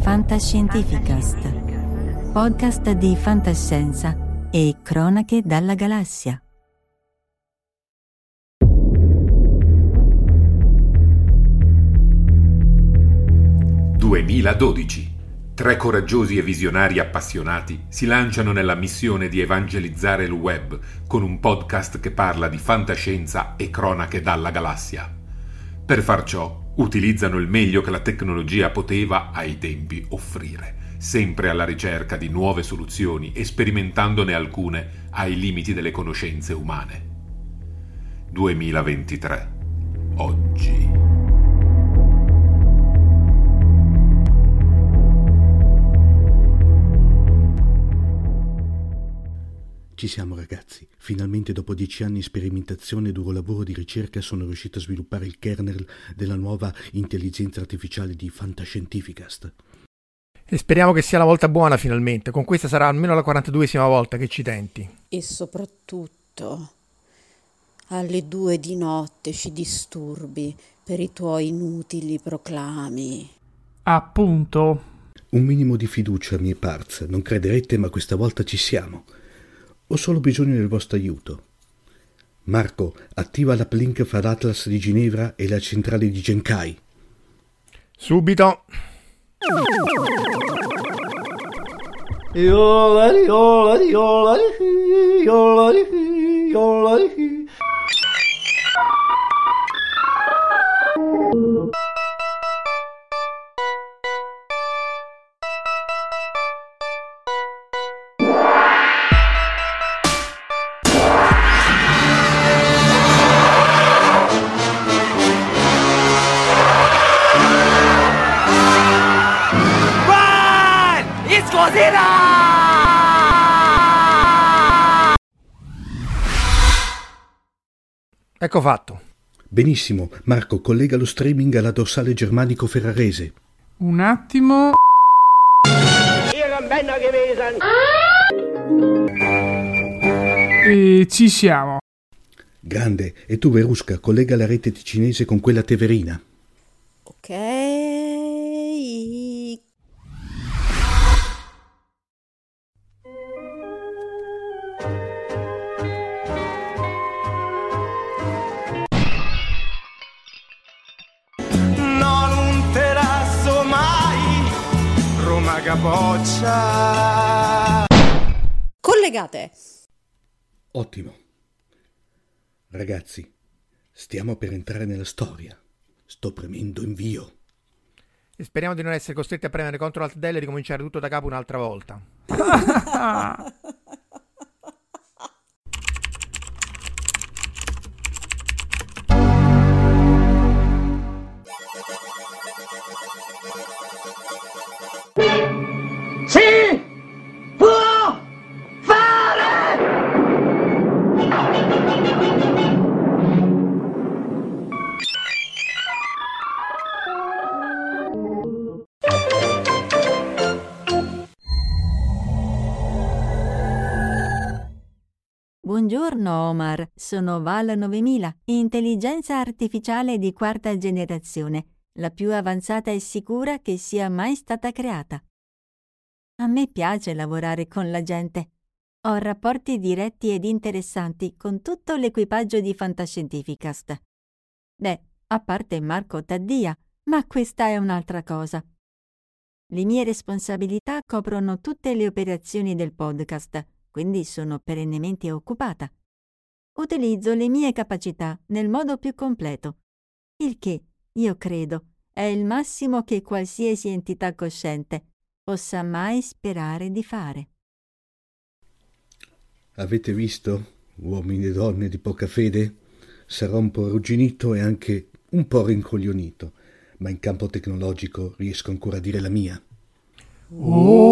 Fantascientificast, podcast di fantascienza e cronache dalla galassia. «2012. Tre coraggiosi e visionari appassionati si lanciano nella missione di evangelizzare il web con un podcast che parla di fantascienza e cronache dalla galassia. Per far ciò utilizzano il meglio che la tecnologia poteva ai tempi offrire, sempre alla ricerca di nuove soluzioni e sperimentandone alcune ai limiti delle conoscenze umane. 2023. Oggi. Ci siamo ragazzi, finalmente dopo dieci anni di sperimentazione e duro lavoro di ricerca sono riuscito a sviluppare il kernel della nuova intelligenza artificiale di Fantascientificast. E speriamo che sia la volta buona finalmente, con questa sarà almeno la 42esima volta che ci tenti. E soprattutto alle due di notte ci disturbi per i tuoi inutili proclami. Appunto. Un minimo di fiducia mi è parsa, non crederete ma questa volta ci siamo. Ho solo bisogno del vostro aiuto. Marco, attiva la Plink fra l'Atlas di Ginevra e la centrale di Genkai. Subito. Ecco fatto. Benissimo, Marco, collega lo streaming alla dorsale germanico ferrarese. Un attimo. E ci siamo. Grande, e tu Verusca, collega la rete ticinese con quella teverina. Ok. Capoccia. Collegate. Ottimo. Ragazzi, stiamo per entrare nella storia. Sto premendo invio. E speriamo di non essere costretti a premere contro Alt Del e ricominciare tutto da capo un'altra volta. Buongiorno Omar, sono Val 9000, intelligenza artificiale di quarta generazione, la più avanzata e sicura che sia mai stata creata. A me piace lavorare con la gente. Ho rapporti diretti ed interessanti con tutto l'equipaggio di Fantascientificast. Beh, a parte Marco Taddia, ma questa è un'altra cosa. Le mie responsabilità coprono tutte le operazioni del podcast, quindi sono perennemente occupata. Utilizzo le mie capacità nel modo più completo, il che, io credo, è il massimo che qualsiasi entità cosciente possa mai sperare di fare. Avete visto, uomini e donne di poca fede? Sarò un po' arrugginito e anche un po' rincoglionito, ma in campo tecnologico riesco ancora a dire la mia. Oh!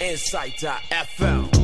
Insight.fm.